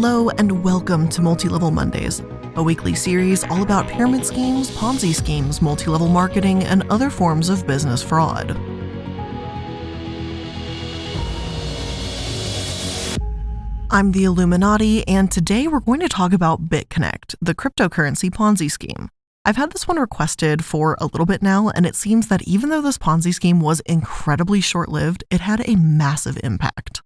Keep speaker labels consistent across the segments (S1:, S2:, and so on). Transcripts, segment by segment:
S1: Hello and welcome to Multi Level Mondays, a weekly series all about pyramid schemes, Ponzi schemes, multi level marketing, and other forms of business fraud. I'm the iilluminaughtii, and today we're going to talk about BitConnect, the cryptocurrency Ponzi scheme. I've had this one requested for a little bit now, and it seems that even though this Ponzi scheme was incredibly short lived, it had a massive impact.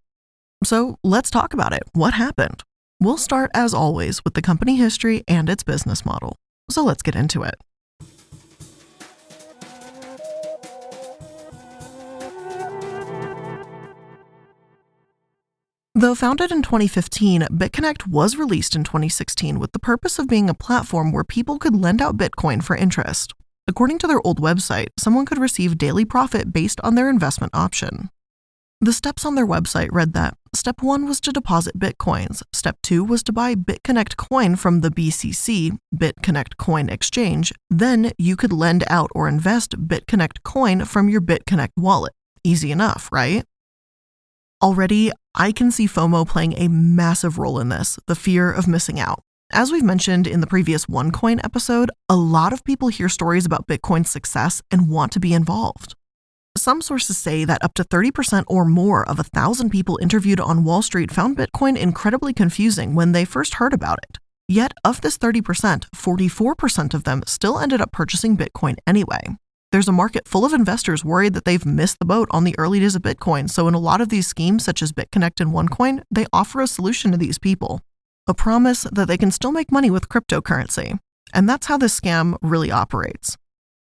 S1: So let's talk about it. What happened? We'll start, as always, with the company history and its business model. So let's get into it. Though founded in 2015, BitConnect was released in 2016 with the purpose of being a platform where people could lend out Bitcoin for interest. According to their old website, someone could receive daily profit based on their investment option. The steps on their website read that Step 1 was to deposit Bitcoins, Step 2 was to buy BitConnect coin from the BCC, BitConnect Coin Exchange, then you could lend out or invest BitConnect coin from your BitConnect wallet. Easy enough, right? Already, I can see FOMO playing a massive role in this the fear of missing out. As we've mentioned in the previous OneCoin episode, a lot of people hear stories about Bitcoin's success and want to be involved. Some sources say that up to 30% or more of a thousand people interviewed on Wall Street found Bitcoin incredibly confusing when they first heard about it. Yet, of this 30%, 44% of them still ended up purchasing Bitcoin anyway. There's a market full of investors worried that they've missed the boat on the early days of Bitcoin, so in a lot of these schemes, such as BitConnect and OneCoin, they offer a solution to these people a promise that they can still make money with cryptocurrency. And that's how this scam really operates.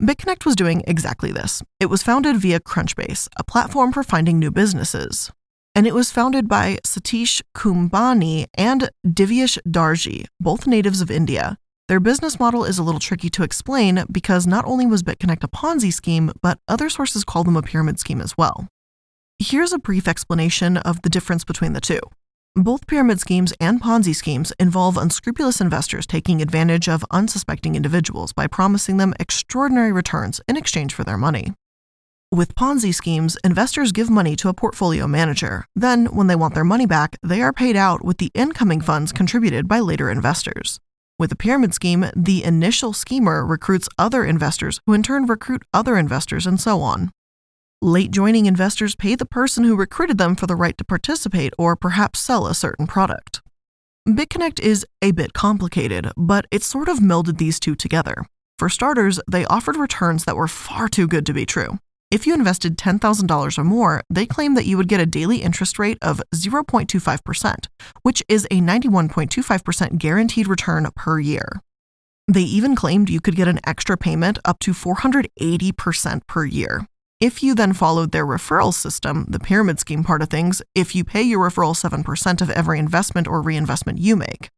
S1: BitConnect was doing exactly this. It was founded via Crunchbase, a platform for finding new businesses. And it was founded by Satish Kumbhani and Divyesh Darji, both natives of India. Their business model is a little tricky to explain because not only was BitConnect a Ponzi scheme, but other sources call them a pyramid scheme as well. Here's a brief explanation of the difference between the two. Both pyramid schemes and Ponzi schemes involve unscrupulous investors taking advantage of unsuspecting individuals by promising them extraordinary returns in exchange for their money. With Ponzi schemes, investors give money to a portfolio manager. Then, when they want their money back, they are paid out with the incoming funds contributed by later investors. With a pyramid scheme, the initial schemer recruits other investors who in turn recruit other investors and so on. Late joining investors pay the person who recruited them for the right to participate or perhaps sell a certain product. BitConnect is a bit complicated, but it sort of melded these two together. For starters, they offered returns that were far too good to be true. If you invested $10,000 or more, they claimed that you would get a daily interest rate of 0.25%, which is a 91.25% guaranteed return per year. They even claimed you could get an extra payment up to 480% per year. If you then followed their referral system, the pyramid scheme part of things, if you pay your referral 7% of every investment or reinvestment you make.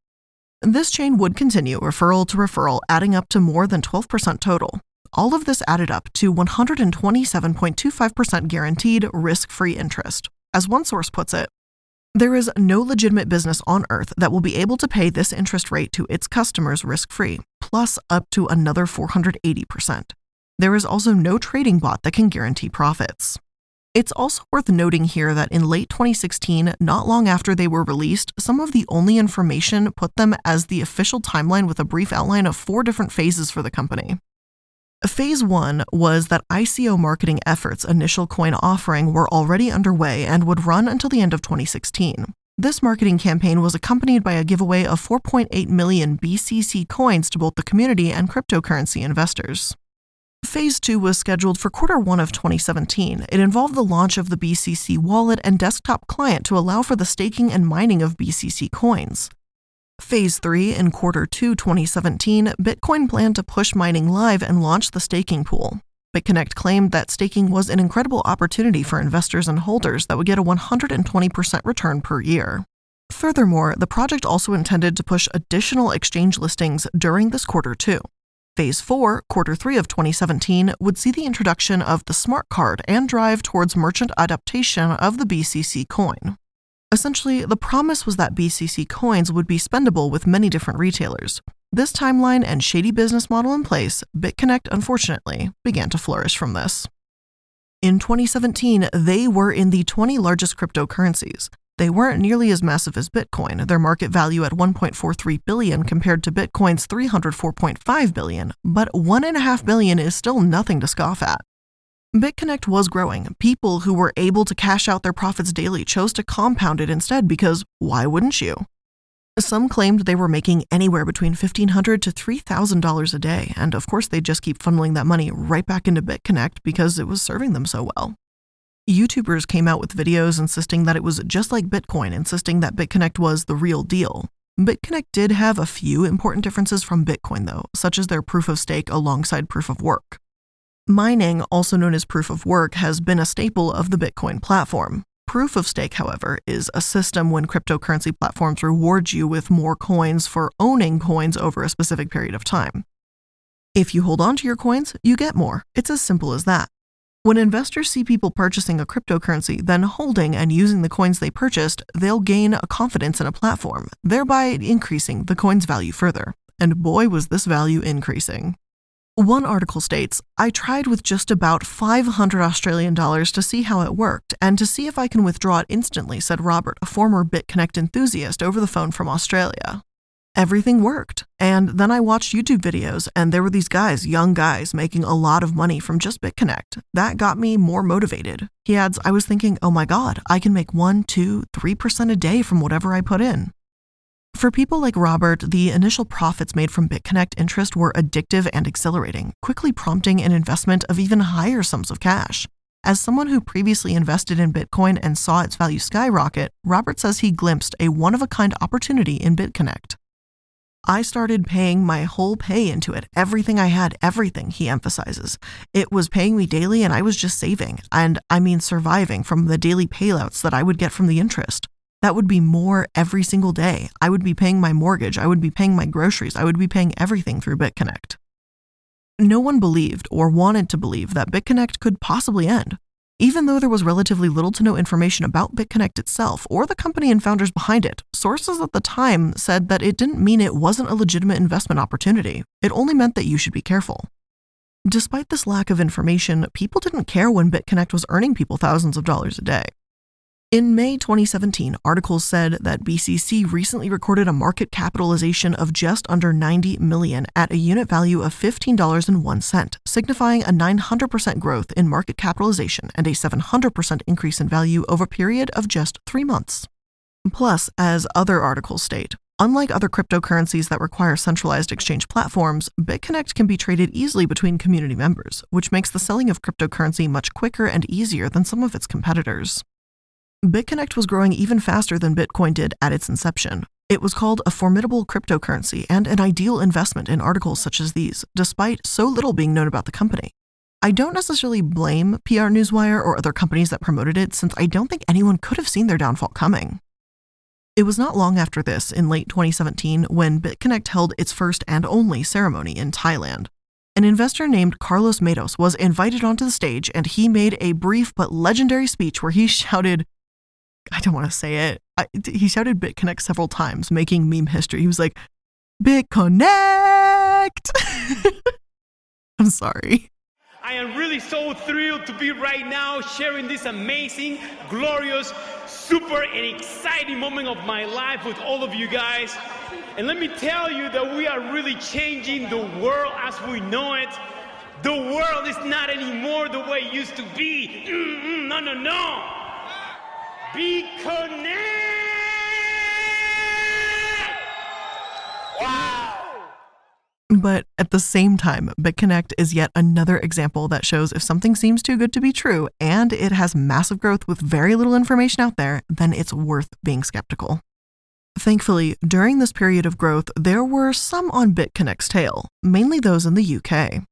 S1: This chain would continue referral to referral, adding up to more than 12% total. All of this added up to 127.25% guaranteed risk free interest. As one source puts it, there is no legitimate business on earth that will be able to pay this interest rate to its customers risk free, plus up to another 480%. There is also no trading bot that can guarantee profits. It's also worth noting here that in late 2016, not long after they were released, some of the only information put them as the official timeline with a brief outline of four different phases for the company. Phase one was that ICO marketing efforts' initial coin offering were already underway and would run until the end of 2016. This marketing campaign was accompanied by a giveaway of 4.8 million BCC coins to both the community and cryptocurrency investors. Phase 2 was scheduled for quarter 1 of 2017. It involved the launch of the BCC wallet and desktop client to allow for the staking and mining of BCC coins. Phase 3 in quarter 2 2017, Bitcoin planned to push mining live and launch the staking pool. BitConnect claimed that staking was an incredible opportunity for investors and holders that would get a 120% return per year. Furthermore, the project also intended to push additional exchange listings during this quarter too. Phase 4, quarter 3 of 2017, would see the introduction of the smart card and drive towards merchant adaptation of the BCC coin. Essentially, the promise was that BCC coins would be spendable with many different retailers. This timeline and shady business model in place, BitConnect unfortunately began to flourish from this. In 2017, they were in the 20 largest cryptocurrencies. They weren't nearly as massive as Bitcoin, their market value at 1.43 billion compared to Bitcoin's 304.5 billion, but 1.5 billion is still nothing to scoff at. BitConnect was growing. People who were able to cash out their profits daily chose to compound it instead because why wouldn't you? Some claimed they were making anywhere between $1,500 to $3,000 a day, and of course they'd just keep funneling that money right back into BitConnect because it was serving them so well. YouTubers came out with videos insisting that it was just like Bitcoin, insisting that BitConnect was the real deal. BitConnect did have a few important differences from Bitcoin, though, such as their proof of stake alongside proof of work. Mining, also known as proof of work, has been a staple of the Bitcoin platform. Proof of stake, however, is a system when cryptocurrency platforms reward you with more coins for owning coins over a specific period of time. If you hold on to your coins, you get more. It's as simple as that. When investors see people purchasing a cryptocurrency, then holding and using the coins they purchased, they'll gain a confidence in a platform, thereby increasing the coin's value further. And boy, was this value increasing. One article states I tried with just about 500 Australian dollars to see how it worked and to see if I can withdraw it instantly, said Robert, a former BitConnect enthusiast, over the phone from Australia. Everything worked. And then I watched YouTube videos, and there were these guys, young guys, making a lot of money from just BitConnect. That got me more motivated. He adds, I was thinking, oh my God, I can make 1, 2, 3% a day from whatever I put in. For people like Robert, the initial profits made from BitConnect interest were addictive and exhilarating, quickly prompting an investment of even higher sums of cash. As someone who previously invested in Bitcoin and saw its value skyrocket, Robert says he glimpsed a one of a kind opportunity in BitConnect. I started paying my whole pay into it, everything I had, everything, he emphasizes. It was paying me daily and I was just saving, and I mean surviving from the daily payouts that I would get from the interest. That would be more every single day. I would be paying my mortgage, I would be paying my groceries, I would be paying everything through BitConnect. No one believed or wanted to believe that BitConnect could possibly end. Even though there was relatively little to no information about BitConnect itself or the company and founders behind it, sources at the time said that it didn't mean it wasn't a legitimate investment opportunity. It only meant that you should be careful. Despite this lack of information, people didn't care when BitConnect was earning people thousands of dollars a day. In May 2017, articles said that BCC recently recorded a market capitalization of just under 90 million at a unit value of $15.01, signifying a 900% growth in market capitalization and a 700% increase in value over a period of just 3 months. Plus, as other articles state, Unlike other cryptocurrencies that require centralized exchange platforms, BitConnect can be traded easily between community members, which makes the selling of cryptocurrency much quicker and easier than some of its competitors. BitConnect was growing even faster than Bitcoin did at its inception. It was called a formidable cryptocurrency and an ideal investment in articles such as these, despite so little being known about the company. I don't necessarily blame PR Newswire or other companies that promoted it, since I don't think anyone could have seen their downfall coming. It was not long after this, in late 2017, when BitConnect held its first and only ceremony in Thailand. An investor named Carlos Matos was invited onto the stage and he made a brief but legendary speech where he shouted, I don't want to say it. I, he shouted BitConnect several times, making meme history. He was like, BitConnect! I'm sorry.
S2: I am really so thrilled to be right now sharing this amazing, glorious, super, and exciting moment of my life with all of you guys. And let me tell you that we are really changing the world as we know it. The world is not anymore the way it used to be. Mm-mm, no, no, no. Wow.
S1: But at the same time, BitConnect is yet another example that shows if something seems too good to be true and it has massive growth with very little information out there, then it's worth being skeptical. Thankfully, during this period of growth, there were some on BitConnect's tail, mainly those in the UK.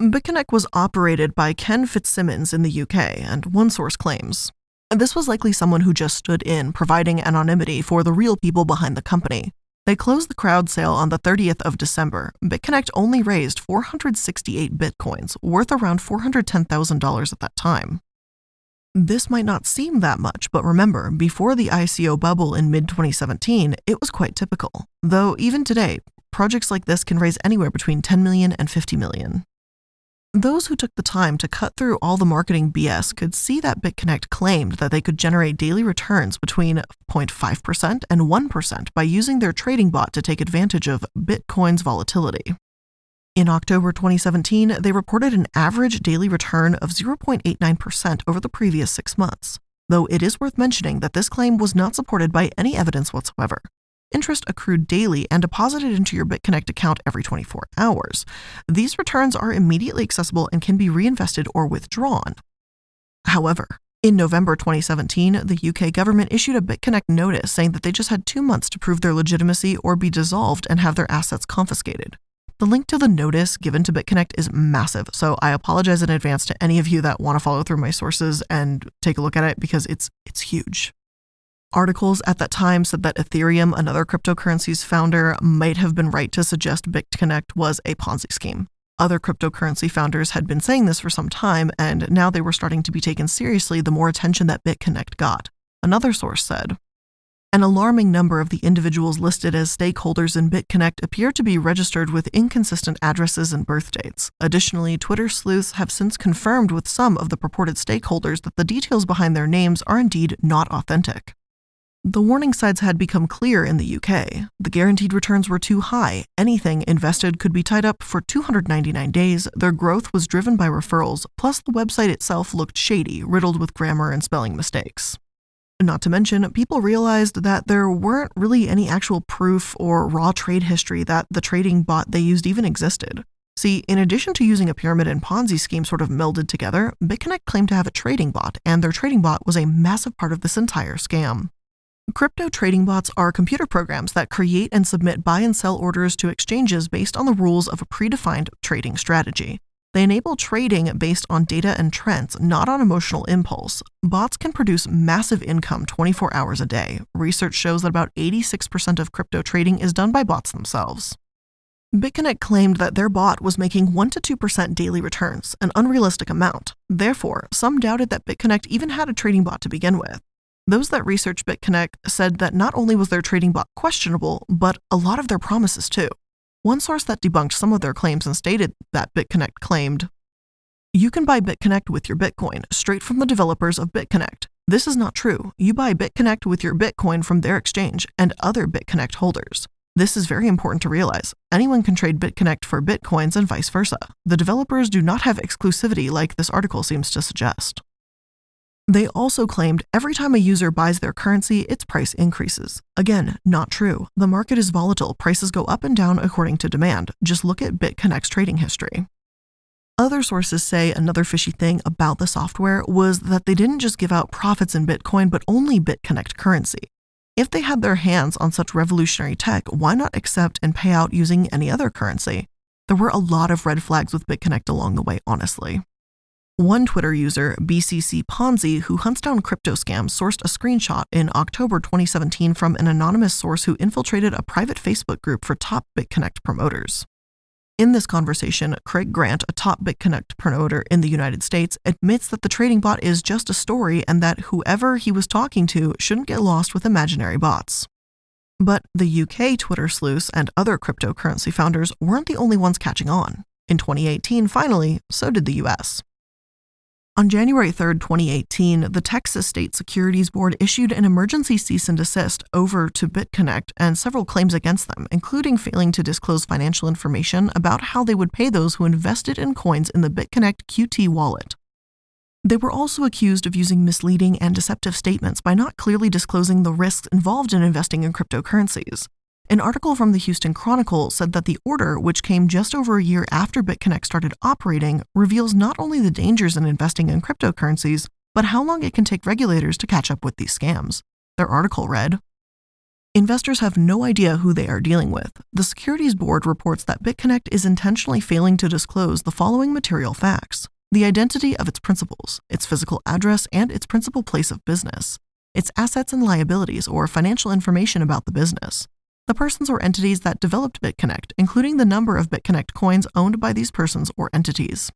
S1: BitConnect was operated by Ken Fitzsimmons in the UK, and one source claims this was likely someone who just stood in, providing anonymity for the real people behind the company. They closed the crowd sale on the 30th of December. BitConnect only raised 468 bitcoins, worth around $410,000 at that time. This might not seem that much, but remember, before the ICO bubble in mid 2017, it was quite typical. Though even today, projects like this can raise anywhere between 10 million and 50 million. Those who took the time to cut through all the marketing BS could see that BitConnect claimed that they could generate daily returns between 0.5% and 1% by using their trading bot to take advantage of Bitcoin's volatility. In October 2017, they reported an average daily return of 0.89% over the previous six months, though it is worth mentioning that this claim was not supported by any evidence whatsoever interest accrued daily and deposited into your BitConnect account every 24 hours. These returns are immediately accessible and can be reinvested or withdrawn. However, in November 2017, the UK government issued a BitConnect notice saying that they just had two months to prove their legitimacy or be dissolved and have their assets confiscated. The link to the notice given to BitConnect is massive, so I apologize in advance to any of you that want to follow through my sources and take a look at it because it's it's huge. Articles at that time said that Ethereum, another cryptocurrency's founder, might have been right to suggest BitConnect was a Ponzi scheme. Other cryptocurrency founders had been saying this for some time, and now they were starting to be taken seriously the more attention that BitConnect got. Another source said, an alarming number of the individuals listed as stakeholders in BitConnect appear to be registered with inconsistent addresses and birth dates. Additionally, Twitter sleuths have since confirmed with some of the purported stakeholders that the details behind their names are indeed not authentic. The warning signs had become clear in the UK. The guaranteed returns were too high. Anything invested could be tied up for 299 days. Their growth was driven by referrals, plus the website itself looked shady, riddled with grammar and spelling mistakes. Not to mention, people realized that there weren't really any actual proof or raw trade history that the trading bot they used even existed. See, in addition to using a pyramid and Ponzi scheme sort of melded together, BitConnect claimed to have a trading bot, and their trading bot was a massive part of this entire scam. Crypto trading bots are computer programs that create and submit buy and sell orders to exchanges based on the rules of a predefined trading strategy. They enable trading based on data and trends, not on emotional impulse. Bots can produce massive income 24 hours a day. Research shows that about 86% of crypto trading is done by bots themselves. BitConnect claimed that their bot was making 1 to 2% daily returns, an unrealistic amount. Therefore, some doubted that BitConnect even had a trading bot to begin with. Those that researched BitConnect said that not only was their trading bot questionable, but a lot of their promises too. One source that debunked some of their claims and stated that BitConnect claimed, You can buy BitConnect with your Bitcoin straight from the developers of BitConnect. This is not true. You buy BitConnect with your Bitcoin from their exchange and other BitConnect holders. This is very important to realize. Anyone can trade BitConnect for Bitcoins and vice versa. The developers do not have exclusivity like this article seems to suggest. They also claimed every time a user buys their currency, its price increases. Again, not true. The market is volatile, prices go up and down according to demand. Just look at BitConnect's trading history. Other sources say another fishy thing about the software was that they didn't just give out profits in Bitcoin, but only BitConnect currency. If they had their hands on such revolutionary tech, why not accept and pay out using any other currency? There were a lot of red flags with BitConnect along the way, honestly. One Twitter user, BCC Ponzi, who hunts down crypto scams, sourced a screenshot in October 2017 from an anonymous source who infiltrated a private Facebook group for top BitConnect promoters. In this conversation, Craig Grant, a top BitConnect promoter in the United States, admits that the trading bot is just a story and that whoever he was talking to shouldn't get lost with imaginary bots. But the UK Twitter sleuths and other cryptocurrency founders weren't the only ones catching on. In 2018, finally, so did the US. On January 3, 2018, the Texas State Securities Board issued an emergency cease and desist over to BitConnect and several claims against them, including failing to disclose financial information about how they would pay those who invested in coins in the BitConnect QT wallet. They were also accused of using misleading and deceptive statements by not clearly disclosing the risks involved in investing in cryptocurrencies. An article from the Houston Chronicle said that the order, which came just over a year after BitConnect started operating, reveals not only the dangers in investing in cryptocurrencies, but how long it can take regulators to catch up with these scams. Their article read Investors have no idea who they are dealing with. The Securities Board reports that BitConnect is intentionally failing to disclose the following material facts the identity of its principals, its physical address, and its principal place of business, its assets and liabilities or financial information about the business, the persons or entities that developed BitConnect, including the number of BitConnect coins owned by these persons or entities.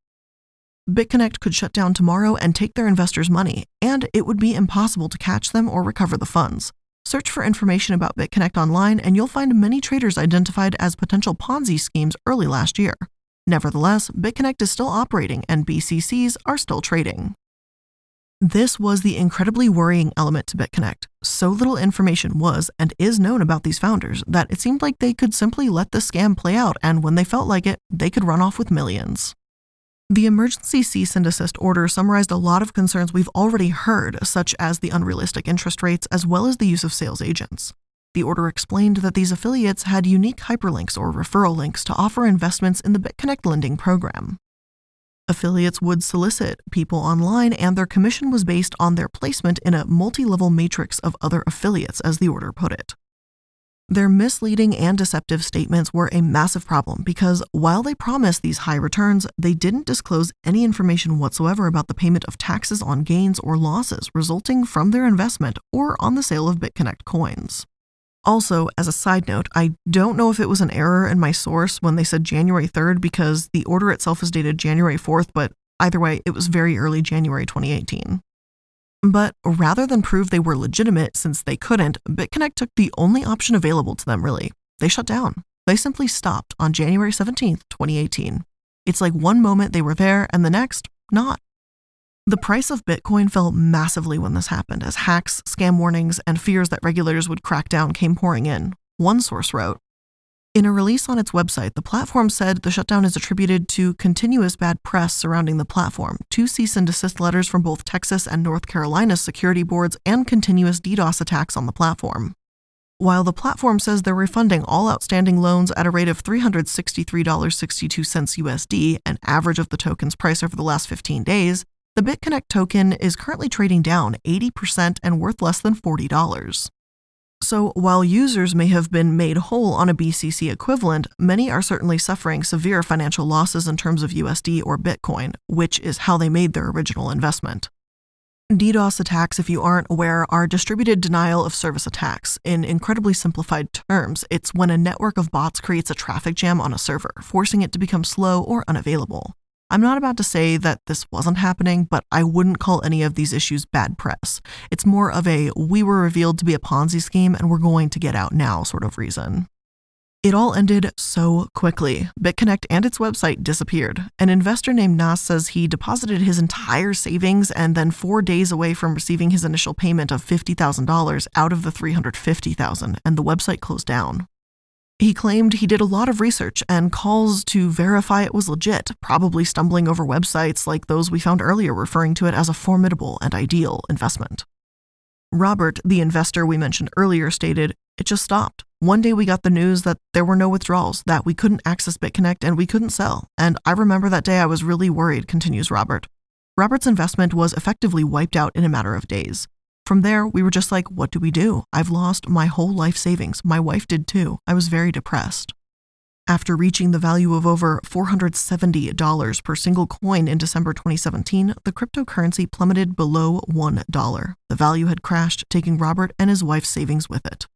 S1: BitConnect could shut down tomorrow and take their investors' money, and it would be impossible to catch them or recover the funds. Search for information about BitConnect online, and you'll find many traders identified as potential Ponzi schemes early last year. Nevertheless, BitConnect is still operating and BCCs are still trading. This was the incredibly worrying element to BitConnect. So little information was and is known about these founders that it seemed like they could simply let the scam play out, and when they felt like it, they could run off with millions. The emergency cease and desist order summarized a lot of concerns we've already heard, such as the unrealistic interest rates as well as the use of sales agents. The order explained that these affiliates had unique hyperlinks or referral links to offer investments in the BitConnect lending program. Affiliates would solicit people online, and their commission was based on their placement in a multi level matrix of other affiliates, as the order put it. Their misleading and deceptive statements were a massive problem because while they promised these high returns, they didn't disclose any information whatsoever about the payment of taxes on gains or losses resulting from their investment or on the sale of BitConnect coins. Also, as a side note, I don't know if it was an error in my source when they said January 3rd because the order itself is dated January 4th, but either way, it was very early January 2018. But rather than prove they were legitimate since they couldn't, BitConnect took the only option available to them, really. They shut down. They simply stopped on January 17th, 2018. It's like one moment they were there and the next, not. The price of Bitcoin fell massively when this happened, as hacks, scam warnings, and fears that regulators would crack down came pouring in. One source wrote In a release on its website, the platform said the shutdown is attributed to continuous bad press surrounding the platform, two cease and desist letters from both Texas and North Carolina's security boards, and continuous DDoS attacks on the platform. While the platform says they're refunding all outstanding loans at a rate of $363.62 USD, an average of the token's price over the last 15 days, the BitConnect token is currently trading down 80% and worth less than $40. So, while users may have been made whole on a BCC equivalent, many are certainly suffering severe financial losses in terms of USD or Bitcoin, which is how they made their original investment. DDoS attacks, if you aren't aware, are distributed denial of service attacks. In incredibly simplified terms, it's when a network of bots creates a traffic jam on a server, forcing it to become slow or unavailable. I'm not about to say that this wasn't happening, but I wouldn't call any of these issues bad press. It's more of a we were revealed to be a Ponzi scheme and we're going to get out now sort of reason. It all ended so quickly. BitConnect and its website disappeared. An investor named Nas says he deposited his entire savings and then 4 days away from receiving his initial payment of $50,000 out of the 350,000, and the website closed down. He claimed he did a lot of research and calls to verify it was legit, probably stumbling over websites like those we found earlier referring to it as a formidable and ideal investment. Robert, the investor we mentioned earlier, stated, It just stopped. One day we got the news that there were no withdrawals, that we couldn't access BitConnect, and we couldn't sell. And I remember that day I was really worried, continues Robert. Robert's investment was effectively wiped out in a matter of days. From there, we were just like, what do we do? I've lost my whole life savings. My wife did too. I was very depressed. After reaching the value of over $470 per single coin in December 2017, the cryptocurrency plummeted below $1. The value had crashed, taking Robert and his wife's savings with it.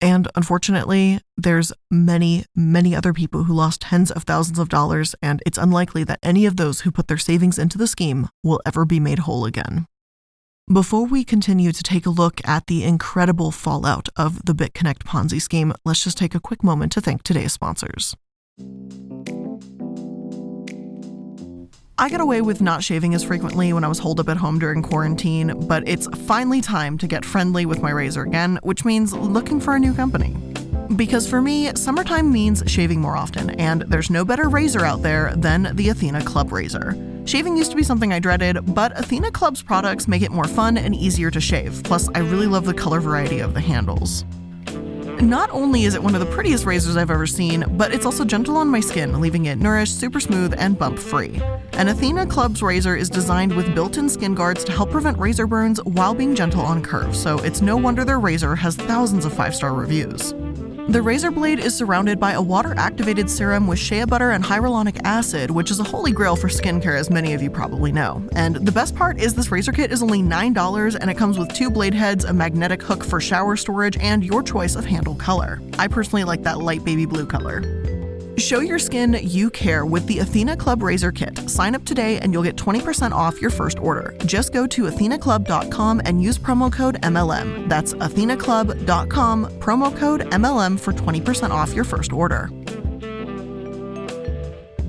S1: And unfortunately, there's many, many other people who lost tens of thousands of dollars, and it's unlikely that any of those who put their savings into the scheme will ever be made whole again. Before we continue to take a look at the incredible fallout of the BitConnect Ponzi scheme, let's just take a quick moment to thank today's sponsors. I got away with not shaving as frequently when I was holed up at home during quarantine, but it's finally time to get friendly with my razor again, which means looking for a new company. Because for me, summertime means shaving more often, and there's no better razor out there than the Athena Club Razor. Shaving used to be something I dreaded, but Athena Club's products make it more fun and easier to shave. Plus, I really love the color variety of the handles. Not only is it one of the prettiest razors I've ever seen, but it's also gentle on my skin, leaving it nourished, super smooth, and bump free. An Athena Club's razor is designed with built in skin guards to help prevent razor burns while being gentle on curves, so it's no wonder their razor has thousands of five star reviews. The razor blade is surrounded by a water activated serum with shea butter and hyaluronic acid, which is a holy grail for skincare, as many of you probably know. And the best part is this razor kit is only $9 and it comes with two blade heads, a magnetic hook for shower storage, and your choice of handle color. I personally like that light baby blue color. Show your skin you care with the Athena Club Razor Kit. Sign up today and you'll get 20% off your first order. Just go to athenaclub.com and use promo code MLM. That's athenaclub.com, promo code MLM for 20% off your first order.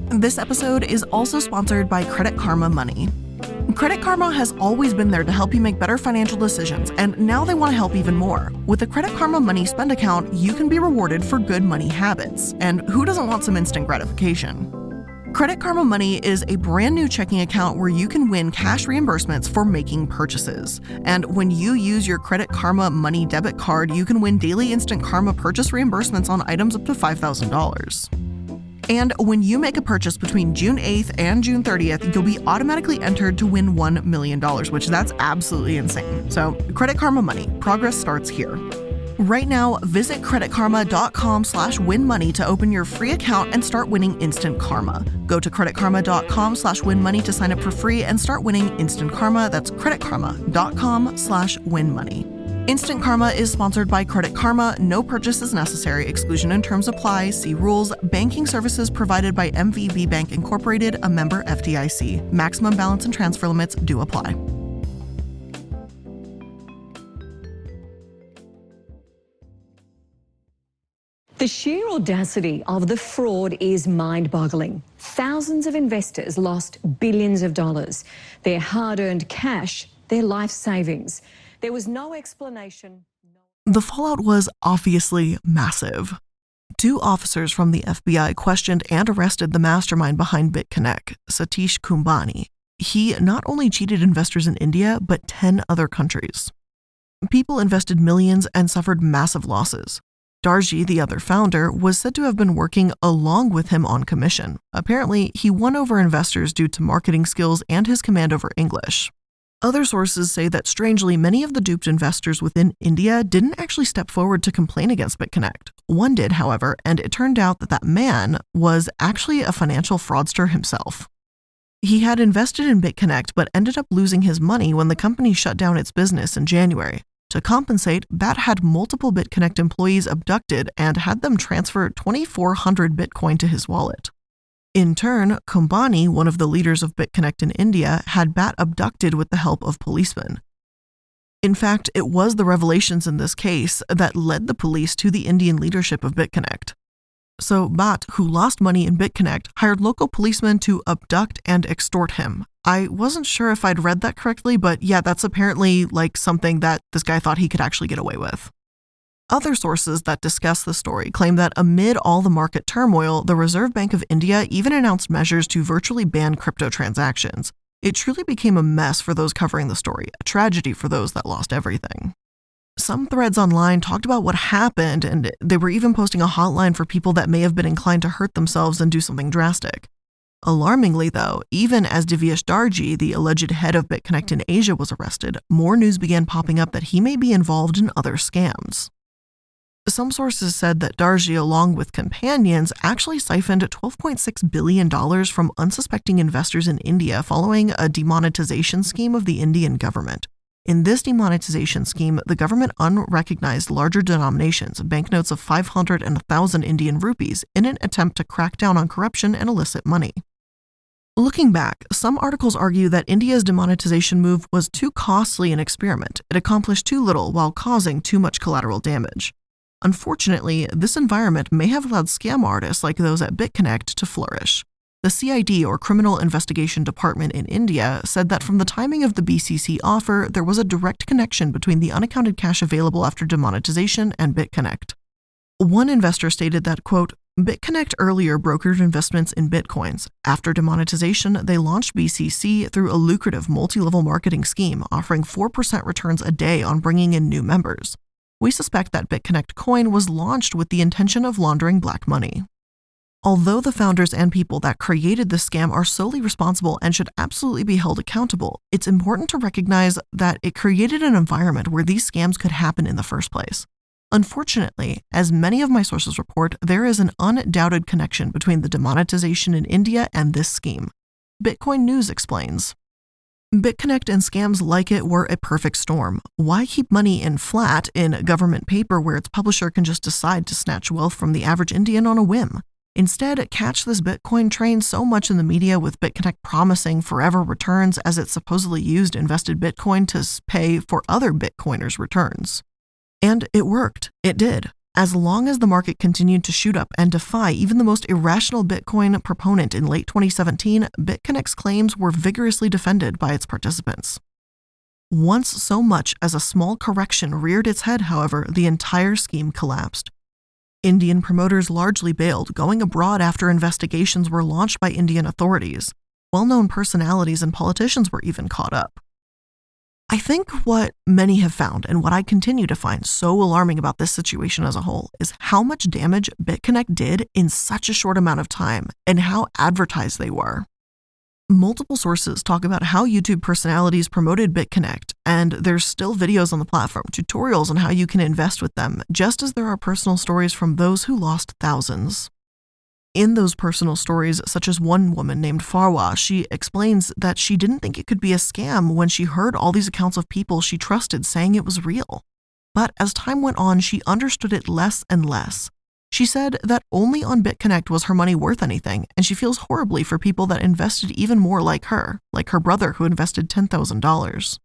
S1: This episode is also sponsored by Credit Karma Money. Credit Karma has always been there to help you make better financial decisions, and now they want to help even more. With the Credit Karma Money Spend account, you can be rewarded for good money habits. And who doesn't want some instant gratification? Credit Karma Money is a brand new checking account where you can win cash reimbursements for making purchases. And when you use your Credit Karma Money debit card, you can win daily instant Karma purchase reimbursements on items up to $5,000. And when you make a purchase between June 8th and June 30th, you'll be automatically entered to win $1 million, which that's absolutely insane. So, Credit Karma Money, progress starts here. Right now, visit creditkarma.com slash win money to open your free account and start winning instant karma. Go to creditkarma.com slash win money to sign up for free and start winning instant karma. That's creditkarma.com slash win money. Instant Karma is sponsored by Credit Karma. No purchase is necessary. Exclusion and terms apply. See rules. Banking services provided by MVB Bank Incorporated, a member FDIC. Maximum balance and transfer limits do apply.
S3: The sheer audacity of the fraud is mind boggling. Thousands of investors lost billions of dollars, their hard earned cash, their life savings. There was no explanation.
S1: The fallout was obviously massive. Two officers from the FBI questioned and arrested the mastermind behind BitConnect, Satish Kumbhani. He not only cheated investors in India, but 10 other countries. People invested millions and suffered massive losses. Darji, the other founder, was said to have been working along with him on commission. Apparently, he won over investors due to marketing skills and his command over English. Other sources say that strangely, many of the duped investors within India didn't actually step forward to complain against BitConnect. One did, however, and it turned out that that man was actually a financial fraudster himself. He had invested in BitConnect but ended up losing his money when the company shut down its business in January. To compensate, Bhatt had multiple BitConnect employees abducted and had them transfer 2,400 Bitcoin to his wallet. In turn, Kumbhani, one of the leaders of BitConnect in India, had Bhatt abducted with the help of policemen. In fact, it was the revelations in this case that led the police to the Indian leadership of BitConnect. So, Bhatt, who lost money in BitConnect, hired local policemen to abduct and extort him. I wasn't sure if I'd read that correctly, but yeah, that's apparently like something that this guy thought he could actually get away with. Other sources that discuss the story claim that amid all the market turmoil, the Reserve Bank of India even announced measures to virtually ban crypto transactions. It truly became a mess for those covering the story, a tragedy for those that lost everything. Some threads online talked about what happened, and they were even posting a hotline for people that may have been inclined to hurt themselves and do something drastic. Alarmingly, though, even as Divyesh Darji, the alleged head of BitConnect in Asia, was arrested, more news began popping up that he may be involved in other scams. Some sources said that Darji, along with companions, actually siphoned $12.6 billion from unsuspecting investors in India following a demonetization scheme of the Indian government. In this demonetization scheme, the government unrecognized larger denominations, banknotes of 500 and 1,000 Indian rupees, in an attempt to crack down on corruption and illicit money. Looking back, some articles argue that India's demonetization move was too costly an experiment. It accomplished too little while causing too much collateral damage. Unfortunately, this environment may have allowed scam artists like those at BitConnect to flourish. The CID, or Criminal Investigation Department in India, said that from the timing of the BCC offer, there was a direct connection between the unaccounted cash available after demonetization and BitConnect. One investor stated that, quote, BitConnect earlier brokered investments in bitcoins. After demonetization, they launched BCC through a lucrative multi level marketing scheme offering 4% returns a day on bringing in new members we suspect that BitConnect Coin was launched with the intention of laundering black money. Although the founders and people that created this scam are solely responsible and should absolutely be held accountable, it's important to recognize that it created an environment where these scams could happen in the first place. Unfortunately, as many of my sources report, there is an undoubted connection between the demonetization in India and this scheme. Bitcoin News explains. BitConnect and scams like it were a perfect storm. Why keep money in fiat in government paper where its publisher can just decide to snatch wealth from the average Indian on a whim? Instead, catch this Bitcoin train so much in the media with BitConnect promising forever returns as it supposedly used invested Bitcoin to pay for other Bitcoiners' returns. And it worked. It did. As long as the market continued to shoot up and defy even the most irrational Bitcoin proponent in late 2017, BitConnect's claims were vigorously defended by its participants. Once so much as a small correction reared its head, however, the entire scheme collapsed. Indian promoters largely bailed, going abroad after investigations were launched by Indian authorities. Well known personalities and politicians were even caught up. I think what many have found, and what I continue to find so alarming about this situation as a whole, is how much damage BitConnect did in such a short amount of time and how advertised they were. Multiple sources talk about how YouTube personalities promoted BitConnect, and there's still videos on the platform, tutorials on how you can invest with them, just as there are personal stories from those who lost thousands. In those personal stories, such as one woman named Farwa, she explains that she didn't think it could be a scam when she heard all these accounts of people she trusted saying it was real. But as time went on, she understood it less and less. She said that only on BitConnect was her money worth anything, and she feels horribly for people that invested even more like her, like her brother who invested $10,000.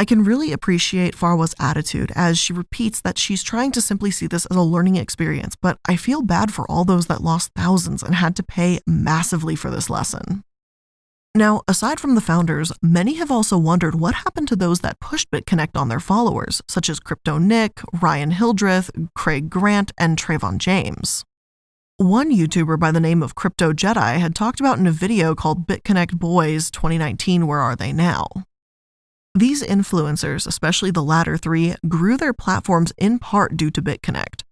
S1: I can really appreciate Farwa's attitude as she repeats that she's trying to simply see this as a learning experience, but I feel bad for all those that lost thousands and had to pay massively for this lesson. Now, aside from the founders, many have also wondered what happened to those that pushed BitConnect on their followers, such as Crypto Nick, Ryan Hildreth, Craig Grant, and Trevon James. One YouTuber by the name of Crypto Jedi had talked about in a video called BitConnect Boys 2019 Where Are They Now? These influencers, especially the latter three, grew their platforms in part due to BitConnect.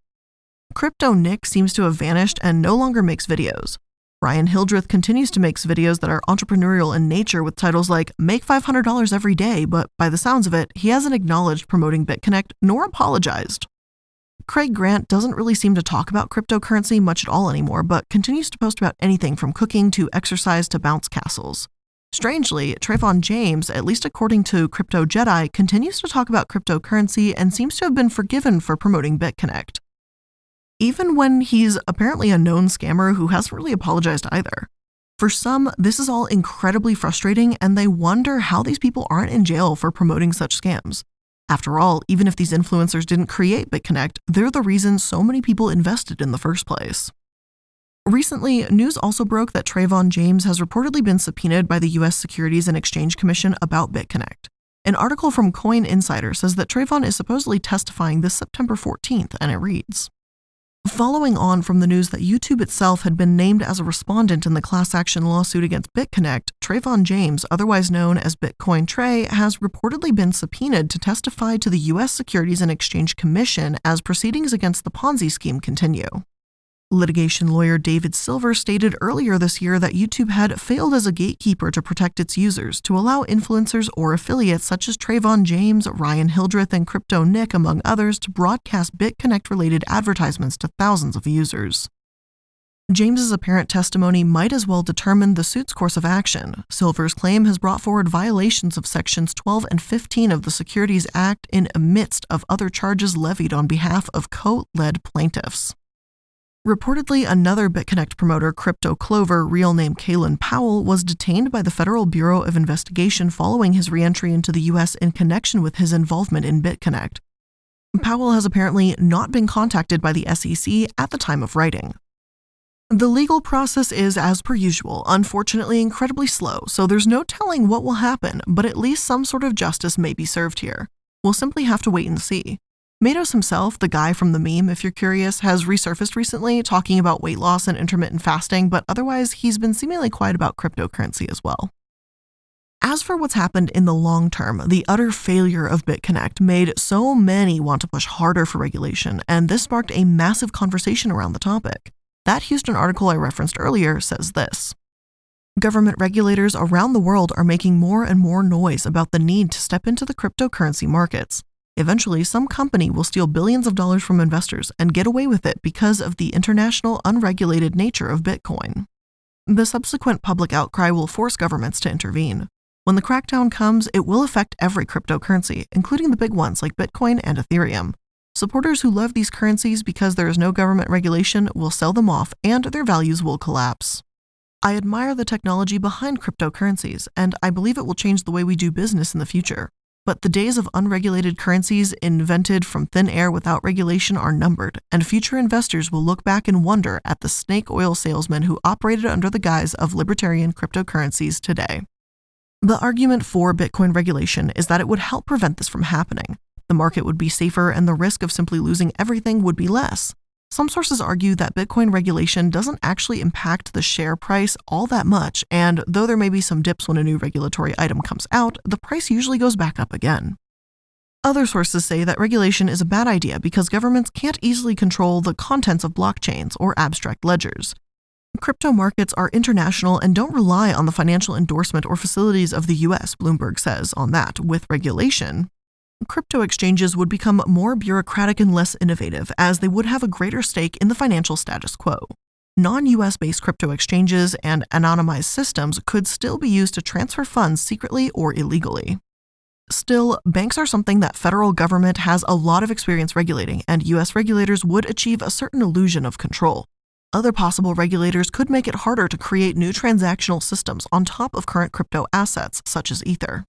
S1: Crypto Nick seems to have vanished and no longer makes videos. Ryan Hildreth continues to make videos that are entrepreneurial in nature with titles like Make $500 Every Day, but by the sounds of it, he hasn't acknowledged promoting BitConnect nor apologized. Craig Grant doesn't really seem to talk about cryptocurrency much at all anymore, but continues to post about anything from cooking to exercise to bounce castles. Strangely, Trevon James, at least according to Crypto Jedi, continues to talk about cryptocurrency and seems to have been forgiven for promoting BitConnect even when he's apparently a known scammer who hasn't really apologized either. For some, this is all incredibly frustrating, and they wonder how these people aren't in jail for promoting such scams. After all, even if these influencers didn't create BitConnect, they're the reason so many people invested in the first place. Recently, news also broke that Trevon James has reportedly been subpoenaed by the U.S. Securities and Exchange Commission about BitConnect. An article from Coin Insider says that Trevon is supposedly testifying this September 14th, and it reads Following on from the news that YouTube itself had been named as a respondent in the class action lawsuit against BitConnect, Trevon James, otherwise known as Bitcoin Trey, has reportedly been subpoenaed to testify to the U.S. Securities and Exchange Commission as proceedings against the Ponzi scheme continue. Litigation lawyer David Silver stated earlier this year that YouTube had failed as a gatekeeper to protect its users to allow influencers or affiliates such as Trevon James, Ryan Hildreth, and Crypto Nick, among others, to broadcast BitConnect related advertisements to thousands of users. James's apparent testimony might as well determine the suit's course of action. Silver's claim has brought forward violations of sections 12 and 15 of the Securities Act in amidst of other charges levied on behalf of co-led plaintiffs. Reportedly, another BitConnect promoter, Crypto Clover, real name Kalen Powell, was detained by the Federal Bureau of Investigation following his reentry into the U.S. in connection with his involvement in BitConnect. Powell has apparently not been contacted by the SEC at the time of writing. The legal process is, as per usual, unfortunately incredibly slow, so there's no telling what will happen, but at least some sort of justice may be served here. We'll simply have to wait and see. Matos himself, the guy from the meme, if you're curious, has resurfaced recently talking about weight loss and intermittent fasting, but otherwise, he's been seemingly quiet about cryptocurrency as well. As for what's happened in the long term, the utter failure of BitConnect made so many want to push harder for regulation, and this sparked a massive conversation around the topic. That Houston article I referenced earlier says this Government regulators around the world are making more and more noise about the need to step into the cryptocurrency markets. Eventually, some company will steal billions of dollars from investors and get away with it because of the international, unregulated nature of Bitcoin. The subsequent public outcry will force governments to intervene. When the crackdown comes, it will affect every cryptocurrency, including the big ones like Bitcoin and Ethereum. Supporters who love these currencies because there is no government regulation will sell them off and their values will collapse. I admire the technology behind cryptocurrencies, and I believe it will change the way we do business in the future. But the days of unregulated currencies invented from thin air without regulation are numbered, and future investors will look back and wonder at the snake oil salesmen who operated under the guise of libertarian cryptocurrencies today. The argument for Bitcoin regulation is that it would help prevent this from happening. The market would be safer and the risk of simply losing everything would be less. Some sources argue that Bitcoin regulation doesn't actually impact the share price all that much, and though there may be some dips when a new regulatory item comes out, the price usually goes back up again. Other sources say that regulation is a bad idea because governments can't easily control the contents of blockchains or abstract ledgers. Crypto markets are international and don't rely on the financial endorsement or facilities of the US, Bloomberg says on that. With regulation, crypto exchanges would become more bureaucratic and less innovative, as they would have a greater stake in the financial status quo. Non US based crypto exchanges and anonymized systems could still be used to transfer funds secretly or illegally. Still, banks are something that federal government has a lot of experience regulating, and US regulators would achieve a certain illusion of control. Other possible regulators could make it harder to create new transactional systems on top of current crypto assets, such as Ether.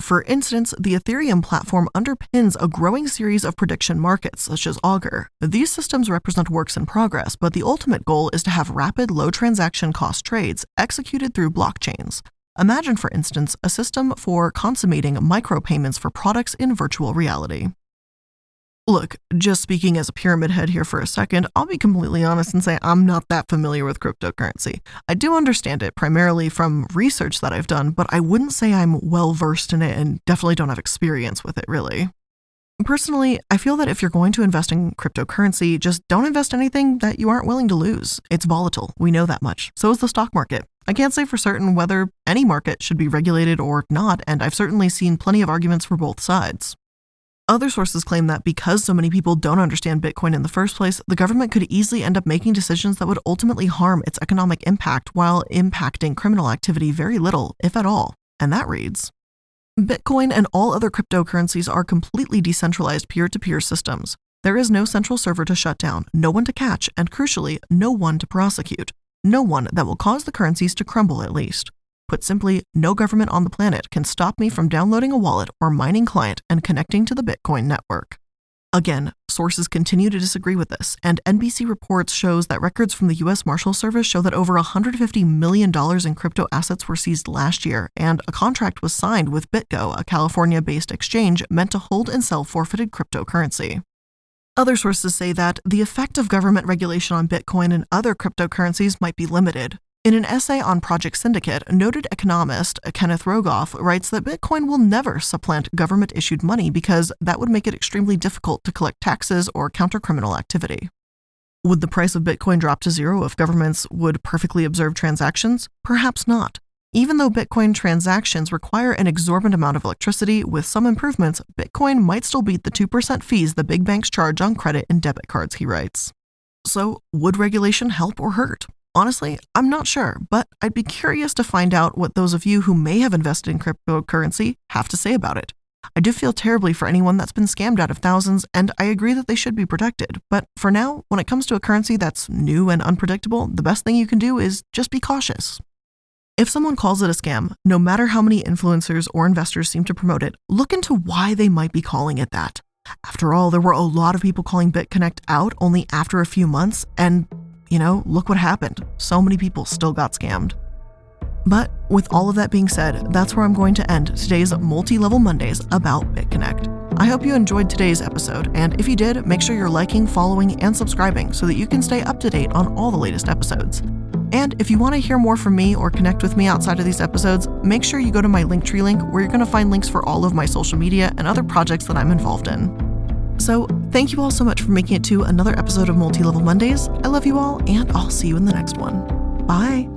S1: For instance, the Ethereum platform underpins a growing series of prediction markets, such as Augur. These systems represent works in progress, but the ultimate goal is to have rapid, low transaction cost trades executed through blockchains. Imagine, for instance, a system for consummating micropayments for products in virtual reality. Look, just speaking as a pyramid head here for a second, I'll be completely honest and say I'm not that familiar with cryptocurrency. I do understand it primarily from research that I've done, but I wouldn't say I'm well versed in it and definitely don't have experience with it really. Personally, I feel that if you're going to invest in cryptocurrency, just don't invest anything that you aren't willing to lose. It's volatile. We know that much. So is the stock market. I can't say for certain whether any market should be regulated or not, and I've certainly seen plenty of arguments for both sides. Other sources claim that because so many people don't understand Bitcoin in the first place, the government could easily end up making decisions that would ultimately harm its economic impact while impacting criminal activity very little, if at all. And that reads Bitcoin and all other cryptocurrencies are completely decentralized peer to peer systems. There is no central server to shut down, no one to catch, and crucially, no one to prosecute. No one that will cause the currencies to crumble, at least. Put simply, no government on the planet can stop me from downloading a wallet or mining client and connecting to the Bitcoin network. Again, sources continue to disagree with this, and NBC Reports shows that records from the U.S. Marshal Service show that over $150 million in crypto assets were seized last year, and a contract was signed with BitGo, a California based exchange meant to hold and sell forfeited cryptocurrency. Other sources say that the effect of government regulation on Bitcoin and other cryptocurrencies might be limited, in an essay on Project Syndicate, noted economist Kenneth Rogoff writes that Bitcoin will never supplant government issued money because that would make it extremely difficult to collect taxes or counter criminal activity. Would the price of Bitcoin drop to zero if governments would perfectly observe transactions? Perhaps not. Even though Bitcoin transactions require an exorbitant amount of electricity, with some improvements, Bitcoin might still beat the 2% fees the big banks charge on credit and debit cards, he writes. So, would regulation help or hurt? Honestly, I'm not sure, but I'd be curious to find out what those of you who may have invested in cryptocurrency have to say about it. I do feel terribly for anyone that's been scammed out of thousands, and I agree that they should be protected. But for now, when it comes to a currency that's new and unpredictable, the best thing you can do is just be cautious. If someone calls it a scam, no matter how many influencers or investors seem to promote it, look into why they might be calling it that. After all, there were a lot of people calling BitConnect out only after a few months, and you know, look what happened. So many people still got scammed. But with all of that being said, that's where I'm going to end today's multi level Mondays about BitConnect. I hope you enjoyed today's episode, and if you did, make sure you're liking, following, and subscribing so that you can stay up to date on all the latest episodes. And if you want to hear more from me or connect with me outside of these episodes, make sure you go to my Linktree link where you're going to find links for all of my social media and other projects that I'm involved in. So, thank you all so much for making it to another episode of Multi Level Mondays. I love you all, and I'll see you in the next one. Bye.